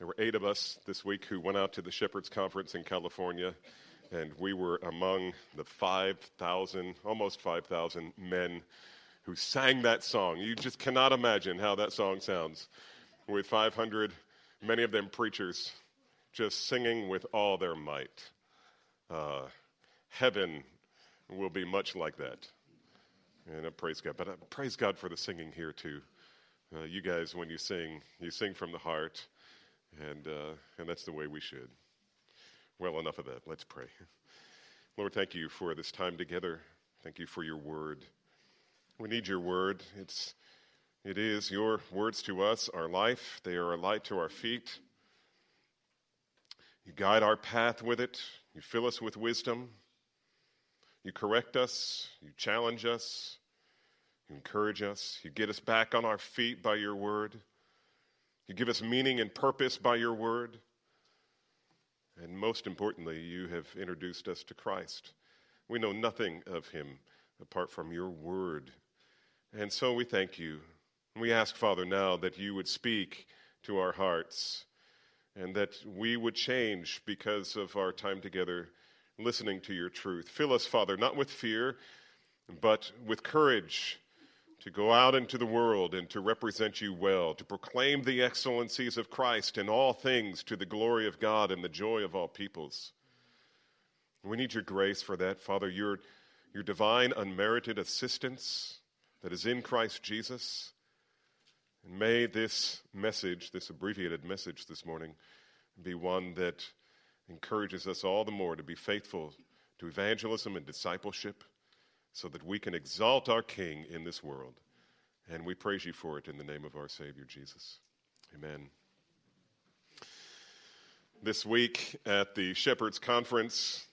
There were eight of us this week who went out to the Shepherds Conference in California, and we were among the 5,000, almost 5,000 men who sang that song. You just cannot imagine how that song sounds with 500, many of them preachers, just singing with all their might. Uh, heaven will be much like that. And I praise God. But I praise God for the singing here, too. Uh, you guys, when you sing, you sing from the heart, and, uh, and that's the way we should. Well, enough of that. Let's pray. Lord, thank you for this time together. Thank you for your word. We need your word. It's, it is your words to us, our life. They are a light to our feet. You guide our path with it. You fill us with wisdom. You correct us. You challenge us. You encourage us. You get us back on our feet by your word. You give us meaning and purpose by your word. And most importantly, you have introduced us to Christ. We know nothing of him apart from your word. And so we thank you. We ask, Father, now that you would speak to our hearts and that we would change because of our time together listening to your truth. Fill us, Father, not with fear, but with courage to go out into the world and to represent you well, to proclaim the excellencies of Christ in all things to the glory of God and the joy of all peoples. We need your grace for that, Father, your, your divine, unmerited assistance that is in Christ Jesus. And may this message, this abbreviated message this morning, be one that encourages us all the more to be faithful to evangelism and discipleship so that we can exalt our King in this world. And we praise you for it in the name of our Savior Jesus. Amen. This week at the Shepherds Conference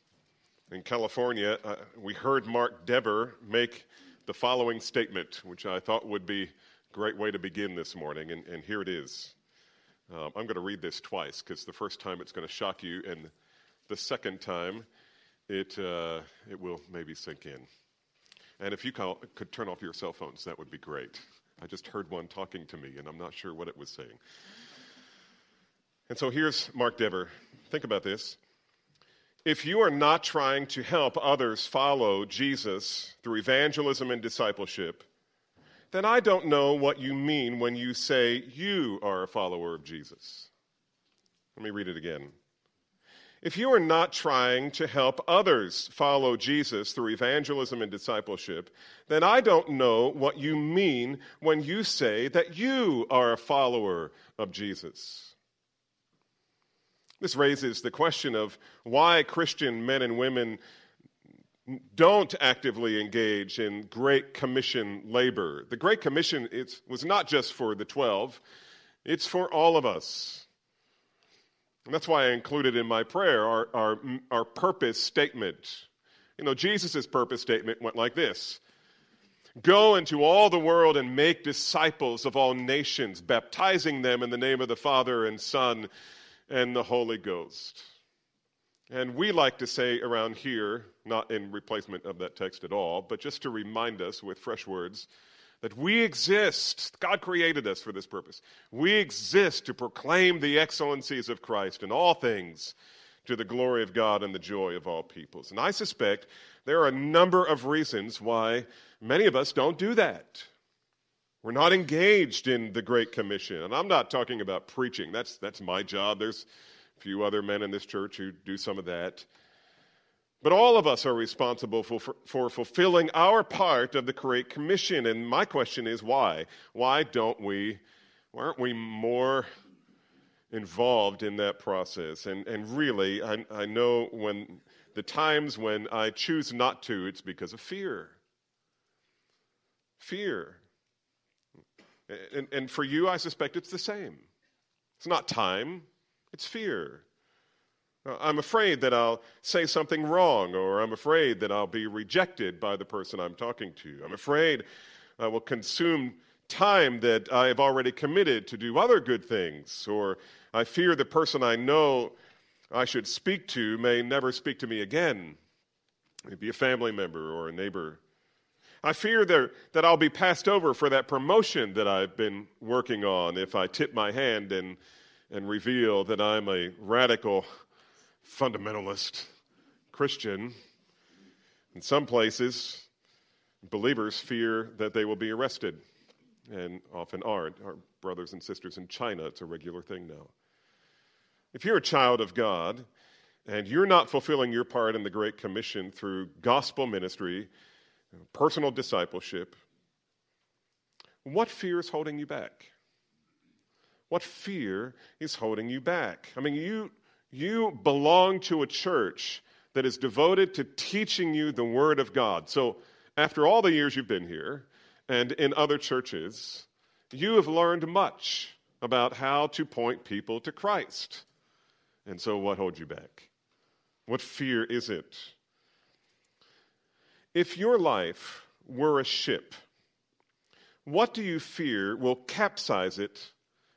in California, uh, we heard Mark Dever make the following statement, which I thought would be a great way to begin this morning, and, and here it is. Um, I'm going to read this twice because the first time it's going to shock you, and the second time it, uh, it will maybe sink in. And if you could turn off your cell phones, that would be great. I just heard one talking to me, and I'm not sure what it was saying. And so here's Mark Dever. Think about this. If you are not trying to help others follow Jesus through evangelism and discipleship, then I don't know what you mean when you say you are a follower of Jesus. Let me read it again. If you are not trying to help others follow Jesus through evangelism and discipleship, then I don't know what you mean when you say that you are a follower of Jesus. This raises the question of why Christian men and women don't actively engage in Great Commission labor. The Great Commission was not just for the 12, it's for all of us. And that's why I included in my prayer our, our, our purpose statement. You know, Jesus' purpose statement went like this Go into all the world and make disciples of all nations, baptizing them in the name of the Father and Son and the Holy Ghost. And we like to say around here, not in replacement of that text at all, but just to remind us with fresh words, that we exist. God created us for this purpose. We exist to proclaim the excellencies of Christ in all things to the glory of God and the joy of all peoples. And I suspect there are a number of reasons why many of us don't do that. We're not engaged in the Great Commission. And I'm not talking about preaching, that's, that's my job. There's a few other men in this church who do some of that. But all of us are responsible for, for, for, fulfilling our part of the Great Commission. And my question is why? Why don't we, why aren't we more involved in that process? And, and really, I, I know when the times when I choose not to, it's because of fear. Fear. And, and for you, I suspect it's the same. It's not time, it's fear. Uh, I'm afraid that I'll say something wrong, or I'm afraid that I'll be rejected by the person I'm talking to. I'm afraid I will consume time that I have already committed to do other good things, or I fear the person I know I should speak to may never speak to me again. Maybe a family member or a neighbor. I fear that, that I'll be passed over for that promotion that I've been working on if I tip my hand and and reveal that I'm a radical fundamentalist Christian. In some places, believers fear that they will be arrested, and often are. Our brothers and sisters in China, it's a regular thing now. If you're a child of God and you're not fulfilling your part in the Great Commission through gospel ministry, personal discipleship, what fear is holding you back? What fear is holding you back? I mean, you, you belong to a church that is devoted to teaching you the Word of God. So, after all the years you've been here and in other churches, you have learned much about how to point people to Christ. And so, what holds you back? What fear is it? If your life were a ship, what do you fear will capsize it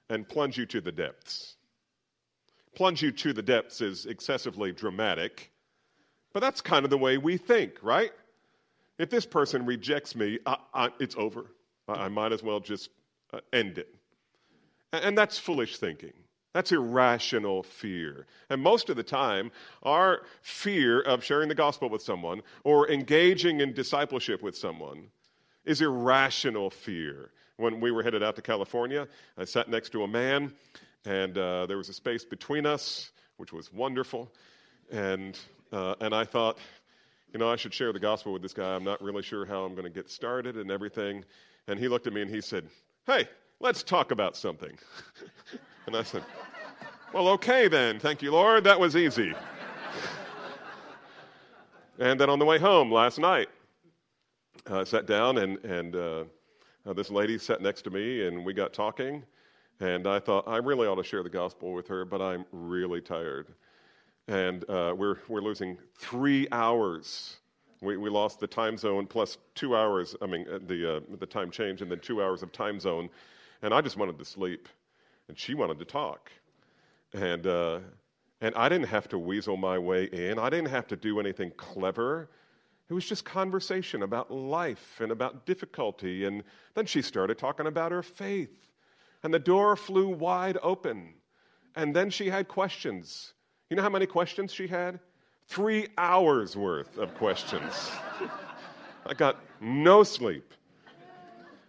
and plunge you to the depths? Plunge you to the depths is excessively dramatic, but that's kind of the way we think, right? If this person rejects me, I, I, it's over. I, I, might as well just uh, end it. And, and that's foolish thinking. That's irrational fear. And most of the time, our fear of sharing the gospel with someone or engaging in discipleship with someone is irrational fear. When we were headed out to California, I sat next to a man, and uh, there was a space between us, which was wonderful. And, uh, and I thought, you know, I should share the gospel with this guy. I'm not really sure how I'm going to get started and everything. And he looked at me and he said, Hey, let's talk about something. and I said, Well, okay then. Thank you, Lord. That was easy. and then on the way home last night, uh, sat down, and, and uh, uh, this lady sat next to me, and we got talking. And I thought, I really ought to share the gospel with her, but I'm really tired. And uh, we're, we're losing three hours. We, we lost the time zone plus two hours, I mean, uh, the, uh, the time change, and then two hours of time zone. And I just wanted to sleep. And she wanted to talk. And, and I didn't have to weasel my way in, I didn't have to do anything clever. It was just conversation about life and about difficulty. And then she started talking about her faith. And the door flew wide open. And then she had questions. You know how many questions she had? Three hours worth of questions. I got no sleep.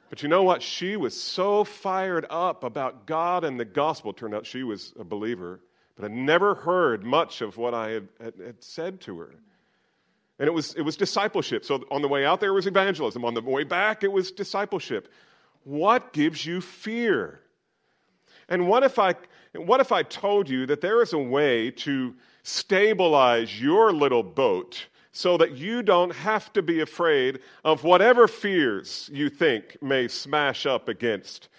But you know what? She was so fired up about God and the gospel. Turned out she was a believer, but had never heard much of what I had, had, had said to her. And it was, it was discipleship. So on the way out there was evangelism. On the way back, it was discipleship. What gives you fear? And what if I, what if I told you that there is a way to stabilize your little boat so that you don't have to be afraid of whatever fears you think may smash up against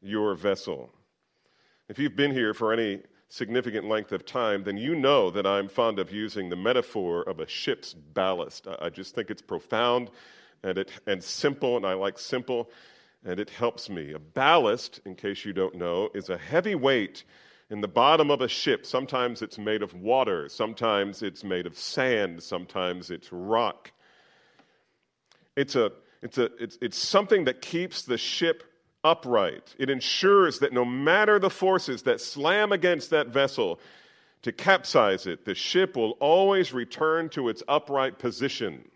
your vessel? If you've been here for any significant length of time, then you know that I'm fond of using the metaphor of a ship's ballast. I just think it's profound and, it, and simple, and I like simple, and it helps me. A ballast, in case you don't know, is a heavy weight in the bottom of a ship. Sometimes it's made of water, sometimes it's made of sand, sometimes it's rock. It's, a, it's, a, it's, it's something that keeps the ship upright. It ensures that no matter the forces that slam against that vessel to capsize it, the ship will always return to its upright position.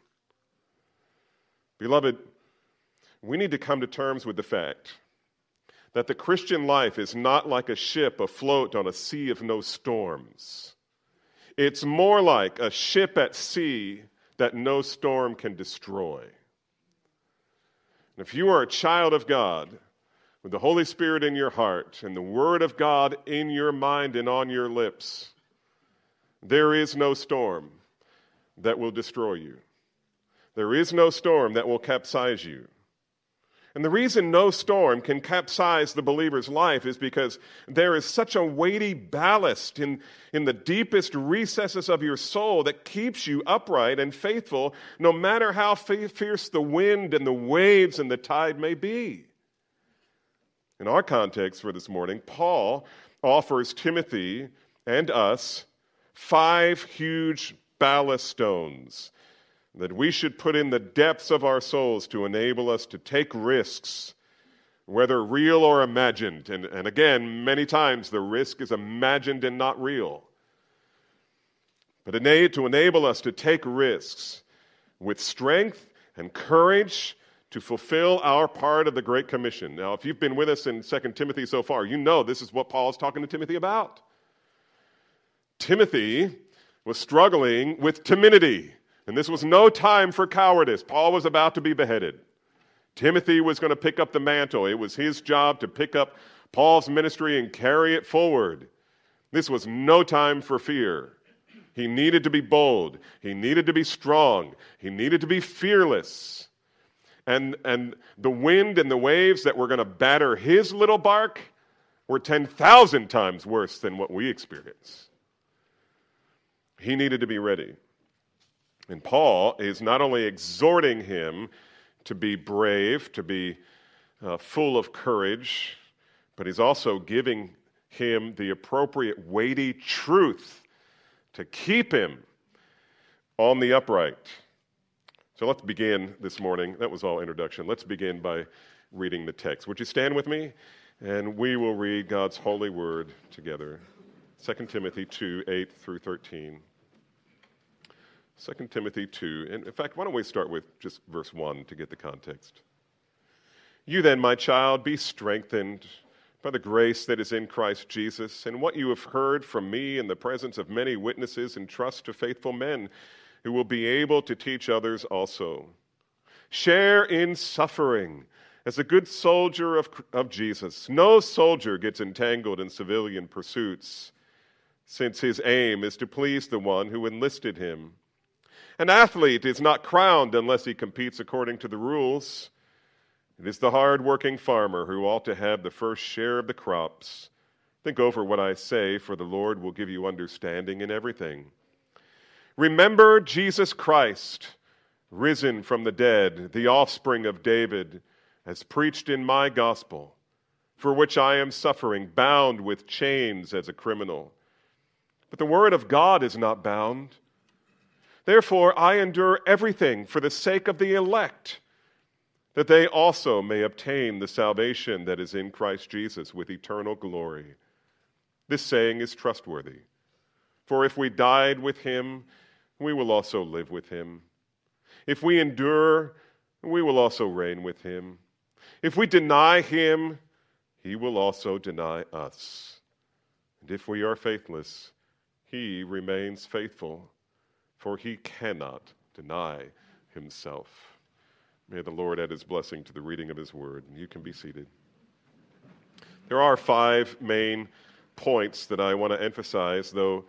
Beloved, we need to come to terms with the fact that the Christian life is not like a ship afloat on a sea of no storms. It's more like a ship at sea that no storm can destroy. And if you are a child of God, with the Holy Spirit in your heart and the Word of God in your mind and on your lips, there is no storm that will destroy you. There is no storm that will capsize you. And the reason no storm can capsize the believer's life is because there is such a weighty ballast in, in the deepest recesses of your soul that keeps you upright and faithful no matter how fierce the wind and the waves and the tide may be. In our context for this morning, Paul offers Timothy and us five huge ballast stones that we should put in the depths of our souls to enable us to take risks whether real or imagined. And, and again, many times the risk is imagined and not real. But to enable us to take risks with strength and courage to fulfill our part of the Great Commission. Now, if you've been with us in 2 Timothy so far, you know this is what Paul is talking to Timothy about. Timothy was struggling with timidity, and this was no time for cowardice. Paul was about to be beheaded. Timothy was going to pick up the mantle. It was his job to pick up Paul's ministry and carry it forward. This was no time for fear. He needed to be bold. He needed to be strong. He needed to be fearless. And, and the wind and the waves that were going to batter his little bark were 10,000 times worse than what we experience. He needed to be ready. And Paul is not only exhorting him to be brave, to be uh, full of courage, but he's also giving him the appropriate weighty truth to keep him on the upright. So let's begin this morning. That was all introduction. Let's begin by reading the text. Would you stand with me? And we will read God's holy word together. 2 Timothy 2 8 through 13. 2 Timothy 2. And in fact, why don't we start with just verse 1 to get the context? You then, my child, be strengthened by the grace that is in Christ Jesus, and what you have heard from me in the presence of many witnesses, and trust to faithful men who will be able to teach others also. Share in suffering as a good soldier of, of Jesus. No soldier gets entangled in civilian pursuits, since his aim is to please the one who enlisted him. An athlete is not crowned unless he competes according to the rules. It is the hard working farmer who ought to have the first share of the crops. Think over what I say, for the Lord will give you understanding in everything. Remember Jesus Christ, risen from the dead, the offspring of David, as preached in my gospel, for which I am suffering, bound with chains as a criminal. But the word of God is not bound. Therefore, I endure everything for the sake of the elect, that they also may obtain the salvation that is in Christ Jesus with eternal glory. This saying is trustworthy. For if we died with him, we will also live with him. If we endure, we will also reign with him. If we deny him, he will also deny us. And if we are faithless, he remains faithful for he cannot deny himself. May the Lord add his blessing to the reading of his word. You can be seated. There are five main points that I want to emphasize, though,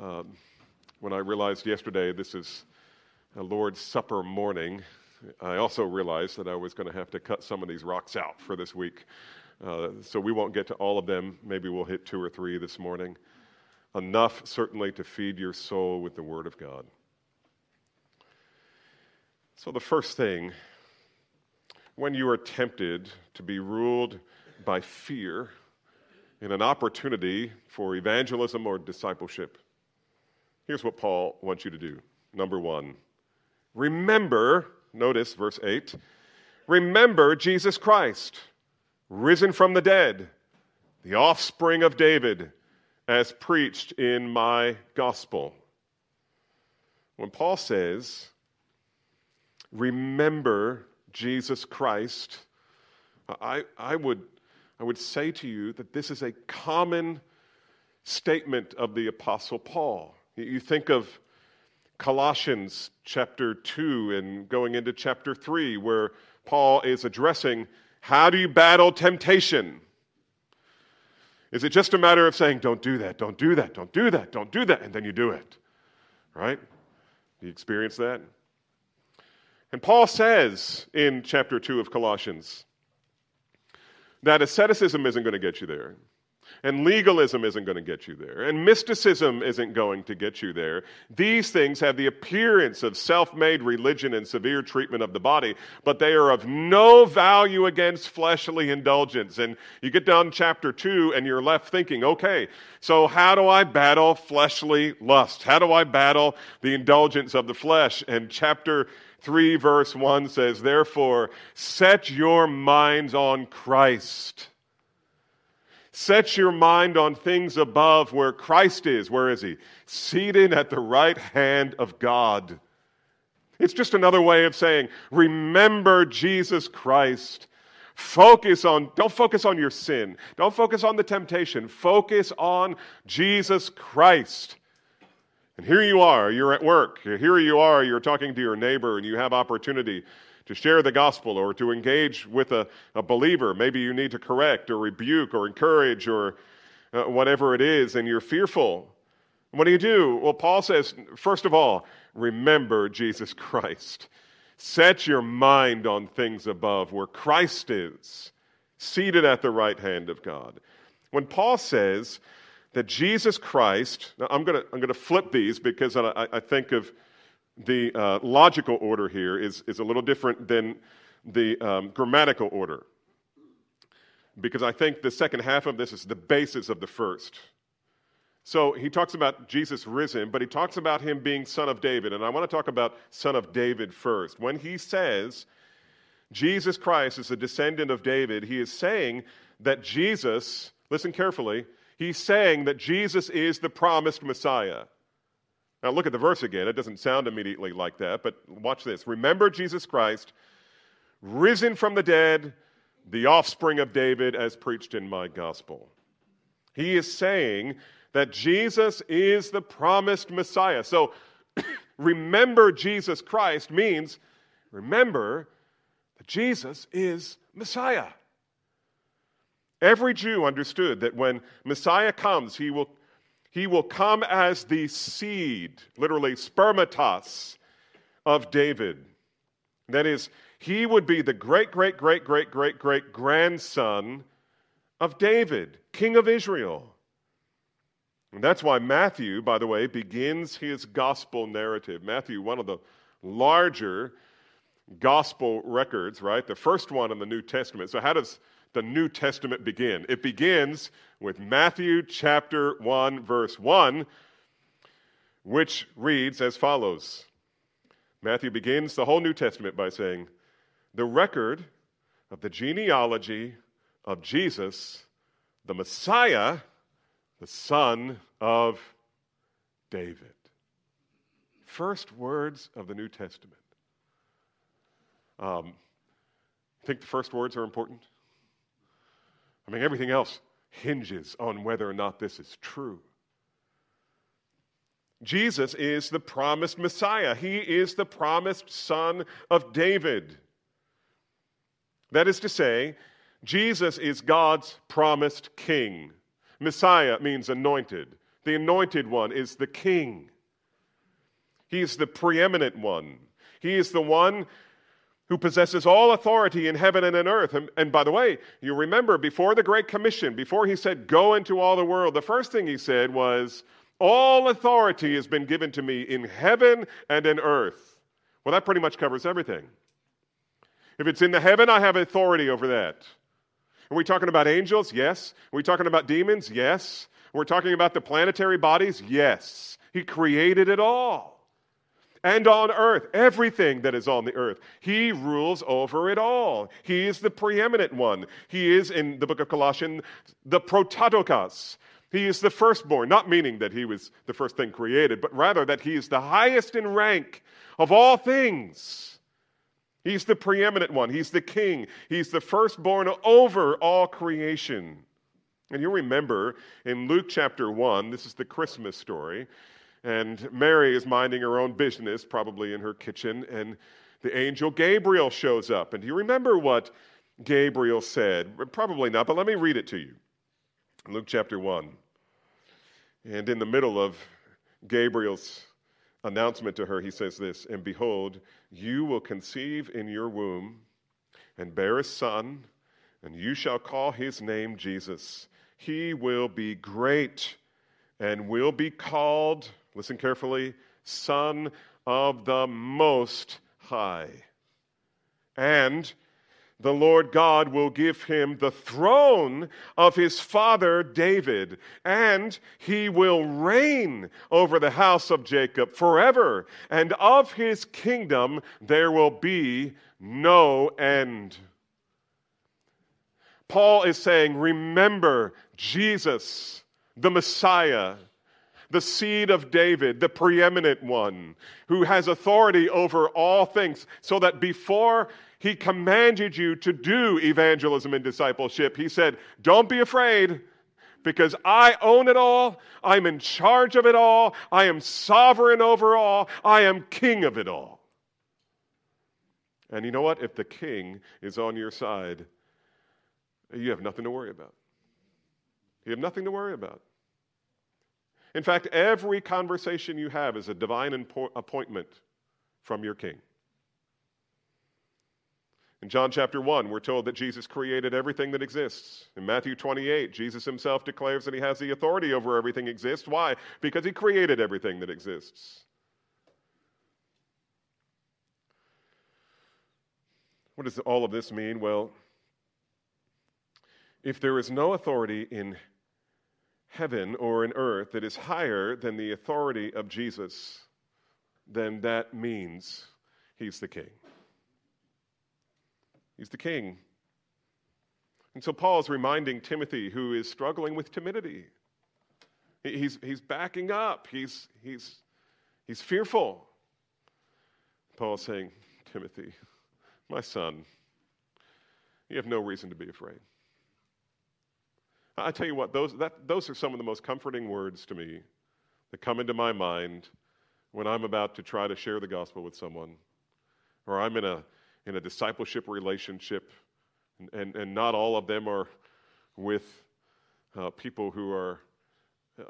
um, when I realized yesterday this is a Lord's Supper morning, I also realized that I was going to have to cut some of these rocks out for this week. Uh, so we won't get to all of them. Maybe we'll hit two or three this morning enough certainly to feed your soul with the Word of God. So, the first thing, when you are tempted to be ruled by fear in an opportunity for evangelism or discipleship, here's what Paul wants you to do. Number one, remember, notice verse 8, remember Jesus Christ, risen from the dead, the offspring of David as preached in my gospel. When Paul says, remember Jesus Christ, I, I, would, I would say to you that this is a common statement of the Apostle Paul. You think of Colossians chapter 2 and going into chapter 3, where Paul is addressing how do you battle temptation? Is it just a matter of saying, don't do that, don't do that, don't do that, don't do that, and then you do it? Right? You experience that? And Paul says in chapter 2 of Colossians that asceticism isn't going to get you there. And legalism isn't going to get you there. And mysticism isn't going to get you there. These things have the appearance of self made religion and severe treatment of the body, but they are of no value against fleshly indulgence. And you get down to chapter 2 and you're left thinking, okay, so how do I battle fleshly lust? How do I battle the indulgence of the flesh? And chapter 3, verse 1 says, Therefore, set your minds on Christ. Set your mind on things above where Christ is. Where is he? Seated at the right hand of God. It's just another way of saying, remember Jesus Christ. Focus on, don't focus on your sin. Don't focus on the temptation. Focus on Jesus Christ. And here you are, you're at work. Here you are, you're talking to your neighbor, and you have opportunity to share the gospel or to engage with a, a believer. Maybe you need to correct or rebuke or encourage or uh, whatever it is, and you're fearful. What do you do? Well, Paul says, first of all, remember Jesus Christ. Set your mind on things above where Christ is, seated at the right hand of God. When Paul says that Jesus Christ, now I'm going to I'm to flip these because I, I think of the uh, logical order here is, is a little different than the um, grammatical order. Because I think the second half of this is the basis of the first. So he talks about Jesus risen, but he talks about him being son of David. And I want to talk about son of David first. When he says Jesus Christ is a descendant of David, he is saying that Jesus, listen carefully, he's saying that Jesus is the promised Messiah. Now look at the verse again. It doesn't sound immediately like that, but watch this. Remember Jesus Christ, risen from the dead, the offspring of David, as preached in my gospel. He is saying that Jesus is the promised Messiah. So remember Jesus Christ means remember that Jesus is Messiah. Every Jew understood that when Messiah comes, he will, he will come as the seed, literally spermatos, of David. That is, he would be the great, great, great, great, great, great grandson of David, king of Israel. And that's why Matthew, by the way, begins his gospel narrative. Matthew, one of the larger gospel records, right? The first one in the New Testament. So, how does the New Testament begin? It begins with Matthew chapter 1, verse 1, which reads as follows Matthew begins the whole New Testament by saying, The record of the genealogy of Jesus, the Messiah the son of David. First words of the New Testament. Um, think the first words are important? I mean, everything else hinges on whether or not this is true. Jesus is the promised Messiah. He is the promised son of David. That is to say, Jesus is God's promised king. Messiah means anointed. The anointed one is the king. He is the preeminent one. He is the one who possesses all authority in heaven and in earth. And, and, by the way, you remember before the Great Commission, before he said, Go into all the world, the first thing he said was, All authority has been given to me in heaven and in earth. Well, that pretty much covers everything. If it's in the heaven, I have authority over that. Are we talking about angels? Yes. Are we talking about demons? Yes. We're talking about the planetary bodies? Yes. He created it all. And on earth, everything that is on the earth. He rules over it all. He is the preeminent one. He is, in the book of Colossians, the prototokos. He is the firstborn, not meaning that he was the first thing created, but rather that he is the highest in rank of all things. He's the preeminent one. He's the king. He's the firstborn over all creation. And you remember in Luke chapter 1, this is the Christmas story, and Mary is minding her own business, probably in her kitchen, and the angel Gabriel shows up. And do you remember what Gabriel said? Probably not, but let me read it to you. Luke chapter 1. And in the middle of Gabriel's announcement to her, he says this And behold, you will conceive in your womb and bear a son, and you shall call his name Jesus. He will be great and will be called, listen carefully, Son of the Most High. And the Lord God will give him the throne of his father David, and he will reign over the house of Jacob forever, and of his kingdom there will be no end. Paul is saying, Remember Jesus, the Messiah the seed of David, the preeminent one, who has authority over all things, so that before he commanded you to do evangelism and discipleship, he said, Don't be afraid. Because I own it all. I'm in charge of it all. I am sovereign over all. I am king of it all. And you know what? If the king is on your side, you have nothing to worry about. You have nothing to worry about. In fact, every conversation you have is a divine impo- appointment from your king. In John chapter 1, we're told that Jesus created everything that exists. In Matthew 28, Jesus himself declares that he has the authority over everything exists. Why? Because he created everything that exists. What does all of this mean? Well, if there is no authority in heaven or in earth that is higher than the authority of Jesus, then that means he's the king. He's the king. And so Paul is reminding Timothy, who is struggling with timidity. He's, he's backing up, he's, he's, he's fearful. Paul is saying, Timothy, my son, you have no reason to be afraid. I tell you what, those, that, those are some of the most comforting words to me that come into my mind when I'm about to try to share the gospel with someone, or I'm in a, in a discipleship relationship, and, and, and not all of them are with uh, people who are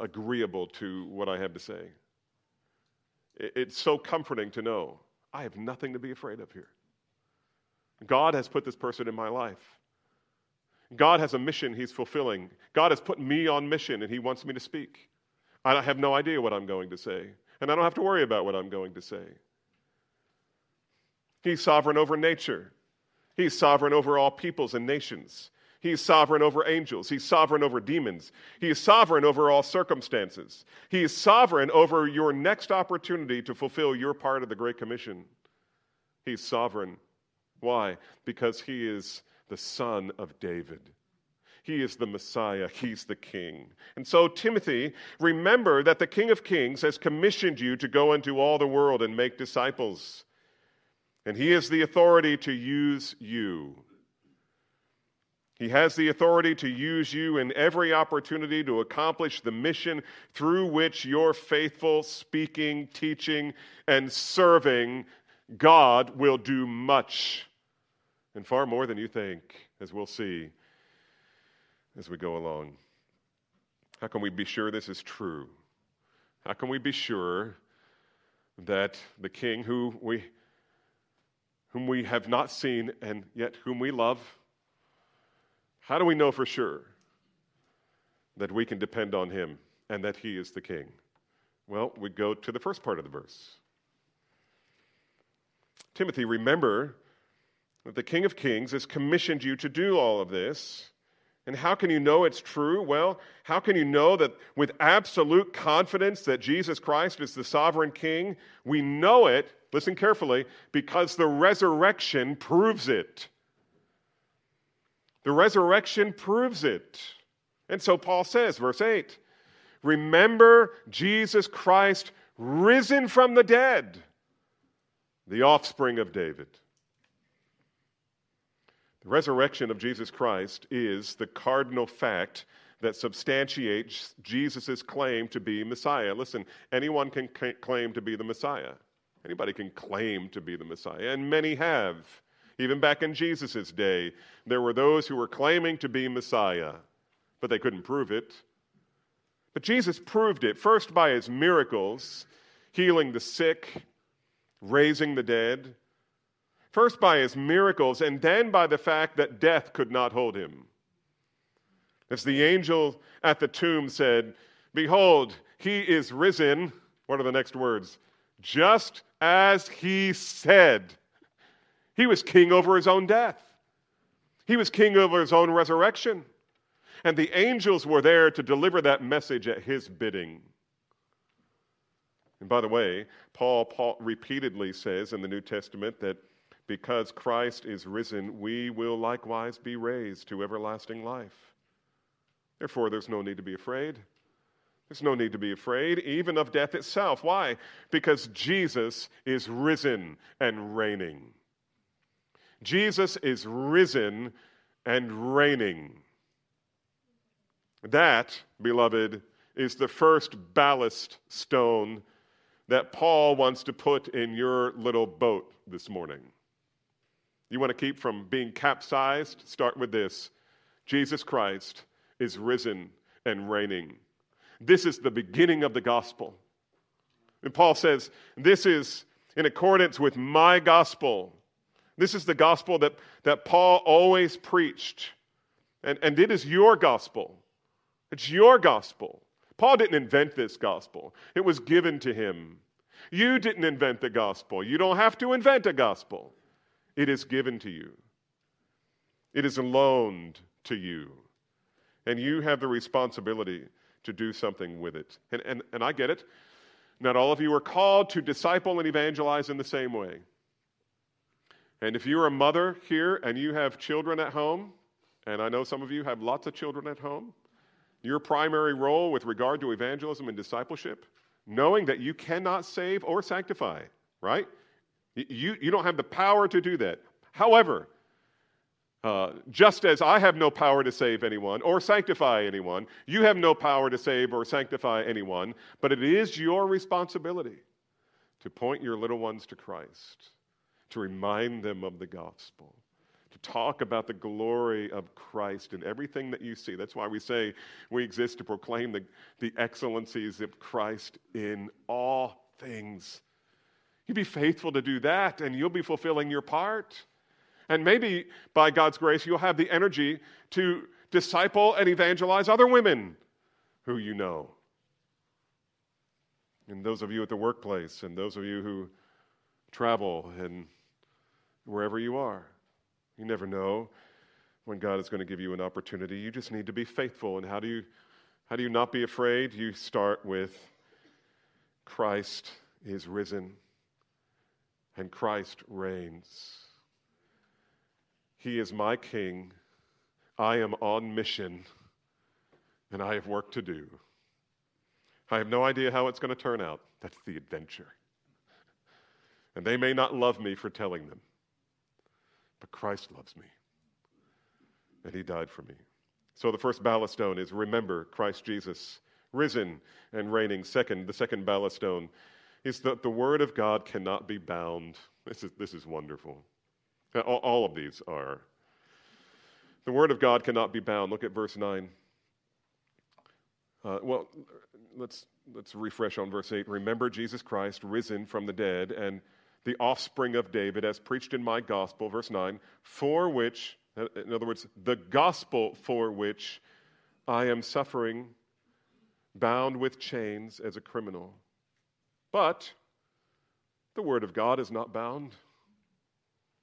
agreeable to what I have to say. It, it's so comforting to know I have nothing to be afraid of here. God has put this person in my life. God has a mission he's fulfilling. God has put me on mission and he wants me to speak. I have no idea what I'm going to say, and I don't have to worry about what I'm going to say. He's sovereign over nature. He's sovereign over all peoples and nations. He's sovereign over angels. He's sovereign over demons. He is sovereign over all circumstances. He is sovereign over your next opportunity to fulfill your part of the Great Commission. He's sovereign. Why? Because he is the son of David. He is the Messiah. He's the King. And so, Timothy, remember that the King of Kings has commissioned you to go into all the world and make disciples. And he has the authority to use you. He has the authority to use you in every opportunity to accomplish the mission through which your faithful speaking, teaching, and serving God will do much and far more than you think, as we'll see as we go along. How can we be sure this is true? How can we be sure that the King who we, whom we have not seen and yet whom we love, how do we know for sure that we can depend on him and that he is the King? Well, we go to the first part of the verse. Timothy, remember that the King of Kings has commissioned you to do all of this. And how can you know it's true? Well, how can you know that with absolute confidence that Jesus Christ is the sovereign king? We know it, listen carefully, because the resurrection proves it. The resurrection proves it. And so Paul says, verse 8, remember Jesus Christ risen from the dead, the offspring of David. The resurrection of Jesus Christ is the cardinal fact that substantiates Jesus' claim to be Messiah. Listen, anyone can claim to be the Messiah. Anybody can claim to be the Messiah, and many have. Even back in Jesus' day, there were those who were claiming to be Messiah, but they couldn't prove it. But Jesus proved it, first by his miracles, healing the sick, raising the dead, First by his miracles, and then by the fact that death could not hold him. As the angel at the tomb said, Behold, he is risen. What are the next words? Just as he said. He was king over his own death. He was king over his own resurrection. And the angels were there to deliver that message at his bidding. And by the way, Paul, Paul repeatedly says in the New Testament that because Christ is risen, we will likewise be raised to everlasting life. Therefore, there's no need to be afraid. There's no need to be afraid, even of death itself. Why? Because Jesus is risen and reigning. Jesus is risen and reigning. That, beloved, is the first ballast stone that Paul wants to put in your little boat this morning. You want to keep from being capsized? Start with this Jesus Christ is risen and reigning. This is the beginning of the gospel. And Paul says, This is in accordance with my gospel. This is the gospel that, that Paul always preached. And, and it is your gospel. It's your gospel. Paul didn't invent this gospel, it was given to him. You didn't invent the gospel. You don't have to invent a gospel. It is given to you, it is loaned to you. And you have the responsibility to do something with it. And, and, and I get it. Not all of you are called to disciple and evangelize in the same way. And if you're a mother here and you have children at home, and I know some of you have lots of children at home, your primary role with regard to evangelism and discipleship, knowing that you cannot save or sanctify, right? You, you don't have the power to do that. However, uh, just as I have no power to save anyone or sanctify anyone, you have no power to save or sanctify anyone, but it is your responsibility to point your little ones to Christ, to remind them of the gospel, to talk about the glory of Christ in everything that you see. That's why we say we exist to proclaim the, the excellencies of Christ in all things. You be faithful to do that, and you'll be fulfilling your part. And maybe by God's grace, you'll have the energy to disciple and evangelize other women who you know. And those of you at the workplace, and those of you who travel and wherever you are, you never know when God is going to give you an opportunity. You just need to be faithful. And how do you, how do you not be afraid? You start with Christ is risen and Christ reigns. He is my king. I am on mission, and I have work to do. I have no idea how it's going to turn out. That's the adventure. And they may not love me for telling them, but Christ loves me, and He died for me. So the first ballast stone is remember Christ Jesus, risen and reigning. Second, the second ballast stone is that the Word of God cannot be bound. This is, this is wonderful. All of these are. The Word of God cannot be bound. Look at verse 9. Uh, well, let's, let's refresh on verse 8. Remember Jesus Christ, risen from the dead, and the offspring of David, as preached in my gospel, verse 9, for which, in other words, the gospel for which I am suffering, bound with chains as a criminal. But the Word of God is not bound.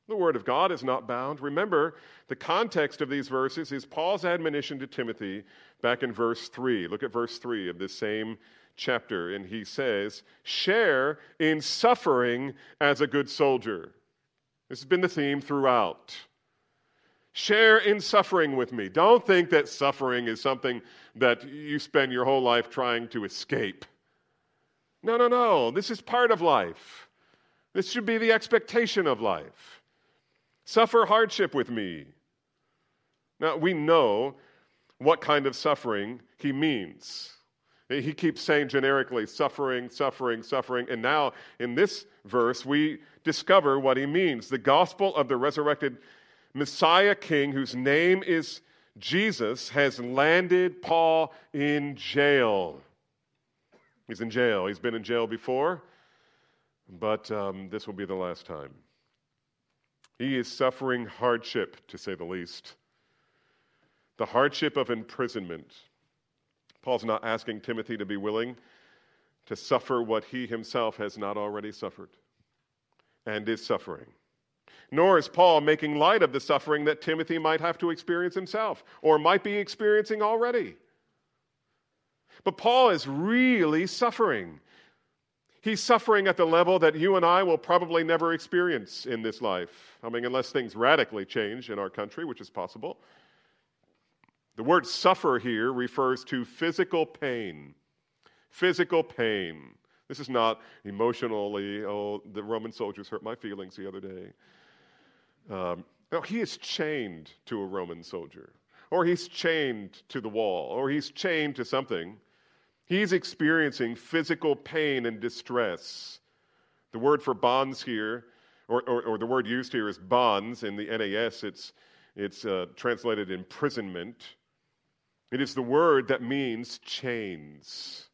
The Word of God is not bound. Remember, the context of these verses is Paul's admonition to Timothy back in verse 3. Look at verse 3 of this same chapter. And he says, Share in suffering as a good soldier. This has been the theme throughout. Share in suffering with me. Don't think that suffering is something that you spend your whole life trying to escape. No, no, no. This is part of life. This should be the expectation of life. Suffer hardship with me. Now, we know what kind of suffering he means. He keeps saying generically, suffering, suffering, suffering. And now, in this verse, we discover what he means the gospel of the resurrected Messiah King, whose name is Jesus, has landed Paul in jail. He's in jail. He's been in jail before, but um, this will be the last time. He is suffering hardship, to say the least. The hardship of imprisonment. Paul's not asking Timothy to be willing to suffer what he himself has not already suffered and is suffering. Nor is Paul making light of the suffering that Timothy might have to experience himself or might be experiencing already. But Paul is really suffering. He's suffering at the level that you and I will probably never experience in this life. I mean, unless things radically change in our country, which is possible. The word suffer here refers to physical pain. Physical pain. This is not emotionally, oh, the Roman soldiers hurt my feelings the other day. Um, no, he is chained to a Roman soldier, or he's chained to the wall, or he's chained to something. He's experiencing physical pain and distress. The word for bonds here, or, or, or the word used here is bonds. In the NAS, it's, it's uh, translated imprisonment. It is the word that means chains.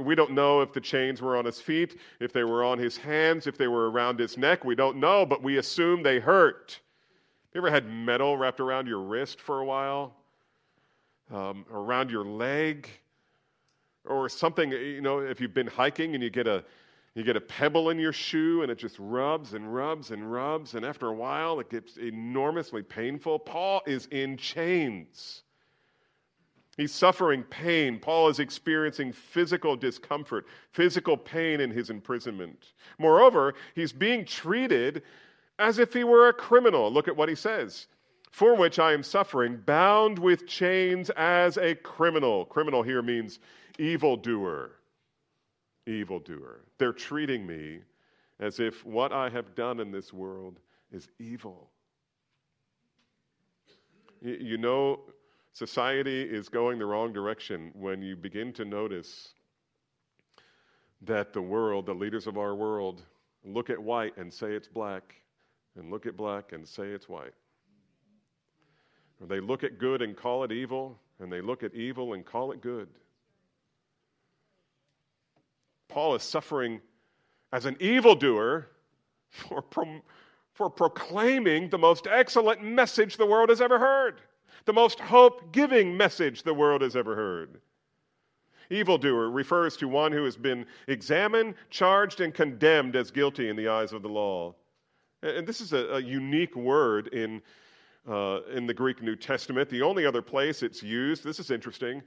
We don't know if the chains were on his feet, if they were on his hands, if they were around his neck. We don't know, but we assume they hurt. You ever had metal wrapped around your wrist for a while? Um, around your leg? Or something, eh, you know, if you've been hiking and you get a you get a pebble in your shoe and it just rubs and rubs and rubs, and after a while it gets enormously painful. Paul is in chains. He's suffering pain. Paul is experiencing physical discomfort, physical pain in his imprisonment. Moreover, he's being treated as if he were a criminal. Look at what he says. For which I am suffering, bound with chains as a criminal. Criminal here means evildoer. Evildoer. They're treating me as if what I have done in this world is evil. You know, Society is going the wrong direction when you begin to notice that the world, the leaders of our world, look at white and say it's black, and look at black and say it's white. They look at good and call it evil, and they look at evil and call it good. Paul is suffering as an evildoer for, pro- for proclaiming the most excellent message the world has ever heard the most hope giving message the world has ever heard. Evildoer refers to one who has been examined, charged, and condemned as guilty in the eyes of the law. And this is a, a unique word in, uh, in the Greek New Testament. The only other place it's used, this is interesting,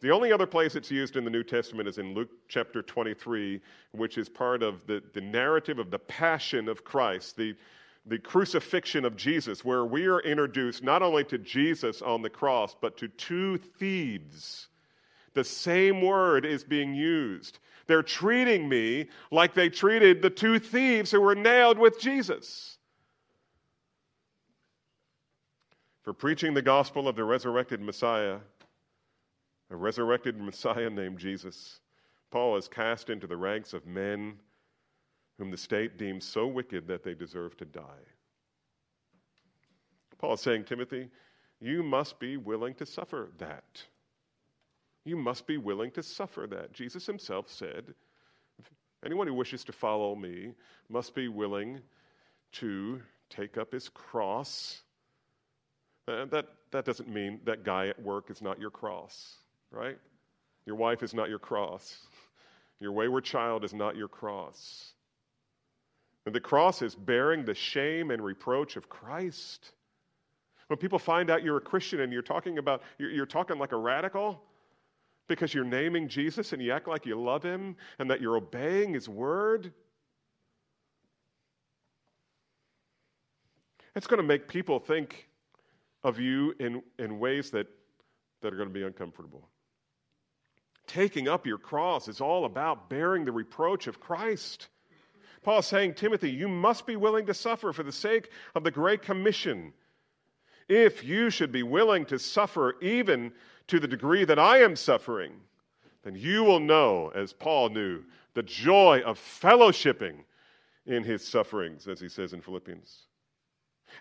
the only other place it's used in the New Testament is in Luke chapter 23, which is part of the, the narrative of the passion of Christ, the, the crucifixion of Jesus, where we are introduced not only to Jesus on the cross, but to two thieves. The same word is being used. They're treating me like they treated the two thieves who were nailed with Jesus. For preaching the gospel of the resurrected Messiah, a resurrected Messiah named Jesus, Paul is cast into the ranks of men whom the state deems so wicked that they deserve to die. Paul is saying, Timothy, you must be willing to suffer that. You must be willing to suffer that. Jesus himself said, anyone who wishes to follow me must be willing to take up his cross. Uh, that, that doesn't mean that guy at work is not your cross, right? Your wife is not your cross. Your wayward child is not your cross. And the cross is bearing the shame and reproach of Christ. When people find out you're a Christian and you're talking about, you're, talking like a radical because you're naming Jesus and you act like you love him and that you're obeying his word, it's going to make people think of you in, in ways that, that are going to be uncomfortable. Taking up your cross is all about bearing the reproach of Christ. Paul is saying, Timothy, you must be willing to suffer for the sake of the Great Commission. If you should be willing to suffer even to the degree that I am suffering, then you will know, as Paul knew, the joy of fellowshipping in his sufferings, as he says in Philippians.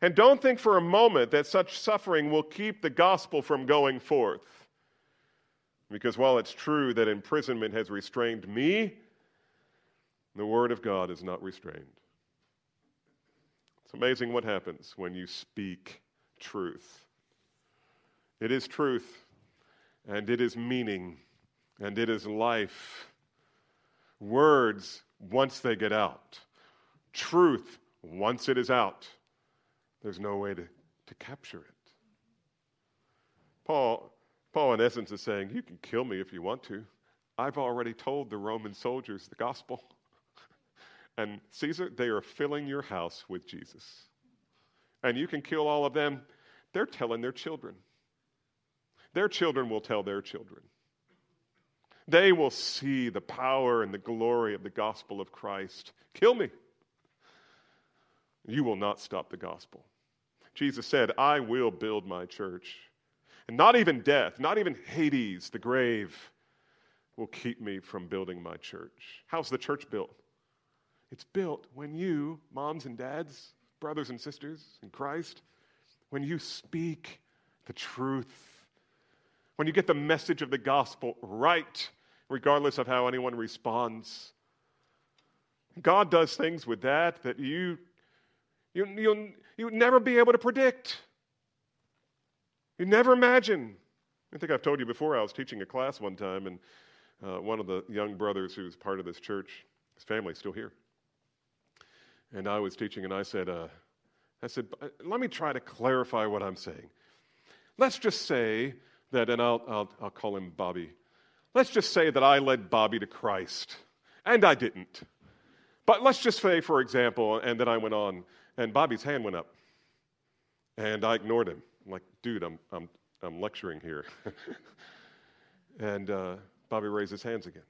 And don't think for a moment that such suffering will keep the gospel from going forth. Because while it's true that imprisonment has restrained me, the Word of God is not restrained. It's amazing what happens when you speak truth. It is truth, and it is meaning, and it is life. Words, once they get out, truth, once it is out, there's no way to, to capture it. Paul, Paul, in essence, is saying, You can kill me if you want to. I've already told the Roman soldiers the gospel. and Caesar, they are filling your house with Jesus. And you can kill all of them. They're telling their children. Their children will tell their children. They will see the power and the glory of the gospel of Christ. Kill me. You will not stop the gospel. Jesus said, I will build my church. And not even death, not even Hades, the grave, will keep me from building my church. How's the church built? It's built when you, moms and dads, brothers and sisters in Christ, when you speak the truth, when you get the message of the gospel right, regardless of how anyone responds. God does things with that that you, you, you'll, you'll never be able to predict. You never imagine. I think I've told you before, I was teaching a class one time, and uh, one of the young brothers who's part of this church, his family's still here. And I was teaching, and I said, uh, I said, let me try to clarify what I'm saying. Let's just say that, and I'll, I'll, I'll call him Bobby. Let's just say that I led Bobby to Christ, and I didn't. But let's just say, for example, and then I went on, and Bobby's hand went up, and I ignored him. Dude, I'm, I'm, I'm lecturing here. and uh, Bobby raised his hands again.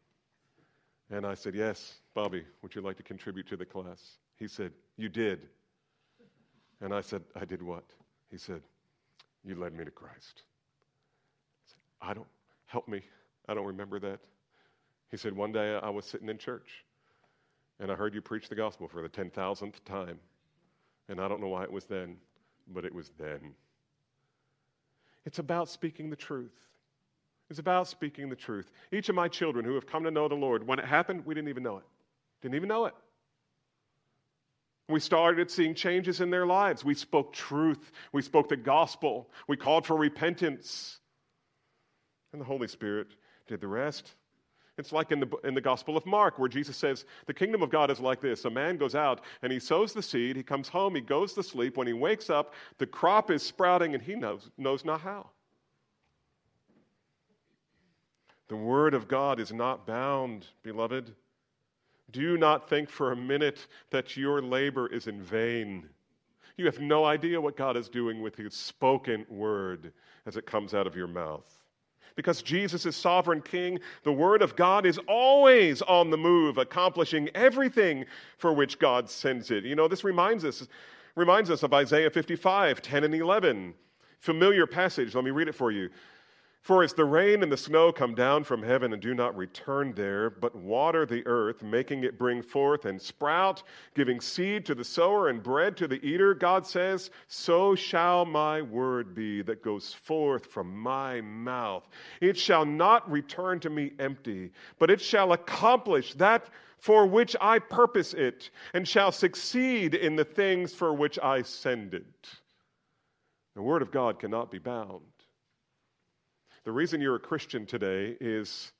And I said, Yes, Bobby, would you like to contribute to the class? He said, You did. And I said, I did what? He said, You led me to Christ. I, said, I don't, help me. I don't remember that. He said, One day I was sitting in church and I heard you preach the gospel for the 10,000th time. And I don't know why it was then, but it was then. It's about speaking the truth. It's about speaking the truth. Each of my children who have come to know the Lord, when it happened, we didn't even know it. Didn't even know it. We started seeing changes in their lives. We spoke truth. We spoke the gospel. We called for repentance. And the Holy Spirit did the rest. It's like in the, in the Gospel of Mark, where Jesus says, The kingdom of God is like this. A man goes out and he sows the seed, he comes home, he goes to sleep. When he wakes up, the crop is sprouting and he knows, knows not how. The word of God is not bound, beloved. Do not think for a minute that your labor is in vain. You have no idea what God is doing with his spoken word as it comes out of your mouth. Because Jesus is sovereign king, the word of God is always on the move, accomplishing everything for which God sends it. You know, this reminds us reminds us of Isaiah 55, 10 and 11. Familiar passage. Let me read it for you. For as the rain and the snow come down from heaven and do not return there, but water the earth, making it bring forth and sprout, giving seed to the sower and bread to the eater, God says, So shall my word be that goes forth from my mouth. It shall not return to me empty, but it shall accomplish that for which I purpose it, and shall succeed in the things for which I send it. The word of God cannot be bound. The reason you're a Christian today is,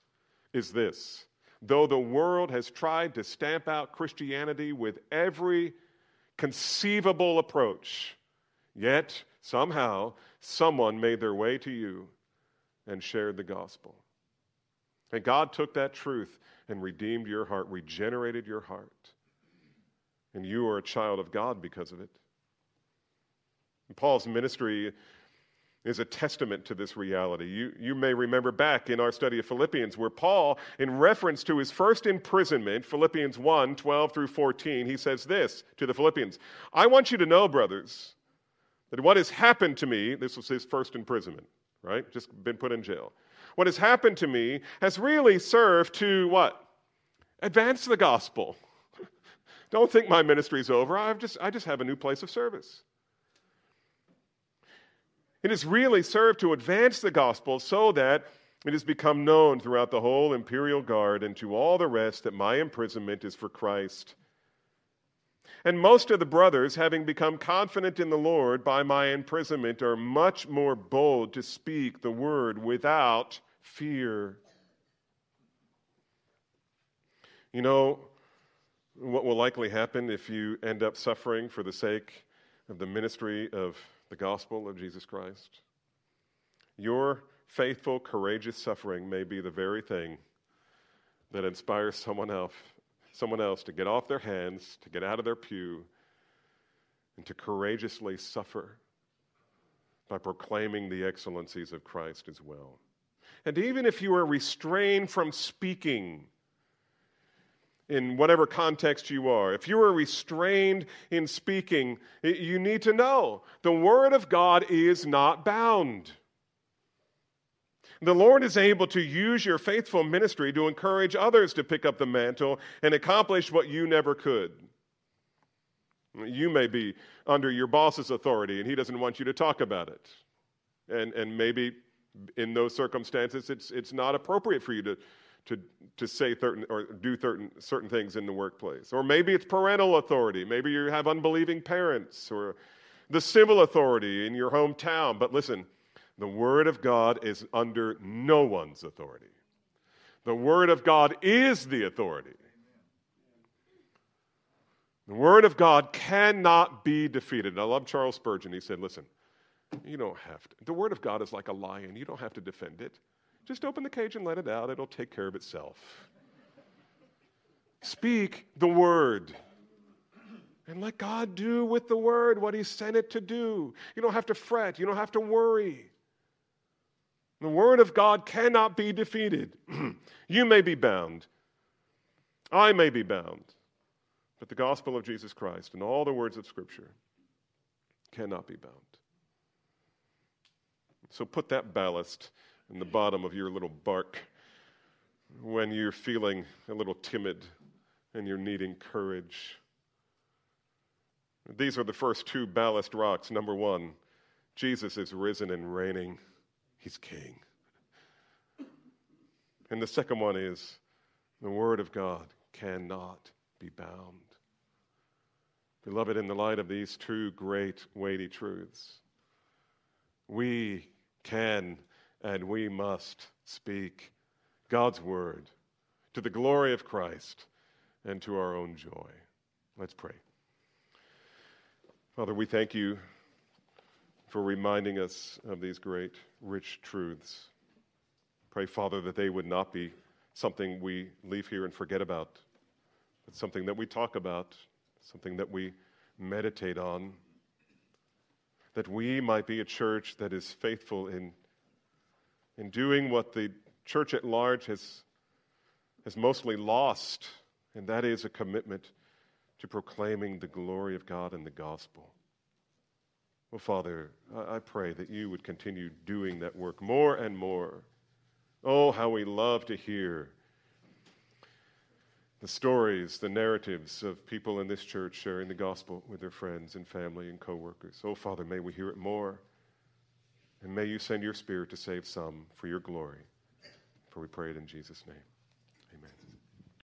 is this. Though the world has tried to stamp out Christianity with every conceivable approach, yet somehow someone made their way to you and shared the gospel. And God took that truth and redeemed your heart, regenerated your heart. And you are a child of God because of it. Paul's ministry is a testament to this reality. You, you may remember back in our study of Philippians, where Paul, in reference to his first imprisonment, Philippians 1 12 through 14, he says this to the Philippians I want you to know, brothers, that what has happened to me, this was his first imprisonment, right? Just been put in jail. What has happened to me has really served to what? Advance the gospel. Don't think my ministry's over. I've just, I just have a new place of service. It has really served to advance the gospel so that it has become known throughout the whole imperial guard and to all the rest that my imprisonment is for Christ. And most of the brothers, having become confident in the Lord by my imprisonment, are much more bold to speak the word without fear. You know, what will likely happen if you end up suffering for the sake of the ministry of the gospel of Jesus Christ? Your faithful, courageous suffering may be the very thing that inspires someone else, someone else to get off their hands, to get out of their pew, and to courageously suffer by proclaiming the excellencies of Christ as well. And even if you are restrained from speaking, in whatever context you are, if you are restrained in speaking, you need to know the Word of God is not bound. The Lord is able to use your faithful ministry to encourage others to pick up the mantle and accomplish what you never could. You may be under your boss's authority and he doesn't want you to talk about it. And, and maybe in those circumstances, it's, it's not appropriate for you to, to, to say certain or do certain, certain things in the workplace. Or maybe it's parental authority. Maybe you have unbelieving parents or the civil authority in your hometown. But listen, the Word of God is under no one's authority. The Word of God is the authority. The Word of God cannot be defeated. I love Charles Spurgeon. He said, Listen, you don't have to. The Word of God is like a lion. You don't have to defend it. Just open the cage and let it out, it'll take care of itself. Speak the Word. And let God do with the Word what He sent it to do. You don't have to fret, you don't have to worry. The Word of God cannot be defeated. you may be bound, I may be bound, but the gospel of Jesus Christ and all the words of Scripture cannot be bound. So put that ballast in the bottom of your little bark when you're feeling a little timid and you're needing courage. These are the first two ballast rocks. Number one, Jesus is risen and reigning, He's King. And the second one is the Word of God cannot be bound. Beloved, in the light of these two great, weighty truths, we can and we must speak God's word to the glory of Christ and to our own joy. Let's pray. Father, we thank you for reminding us of these great, rich truths. Pray, Father, that they would not be something we leave here and forget about, but something that we talk about, something that we meditate on, that we might be a church that is faithful in in doing what the church at large has, has mostly lost, and that is a commitment to proclaiming the glory of God and the gospel. Well, Father, I pray that you would continue doing that work more and more. Oh, how we love to hear the stories, the narratives of people in this church sharing the gospel with their friends and family and coworkers. Oh, Father, may we hear it more. And may you send your Spirit to save some for your glory. For we pray it in Jesus' name.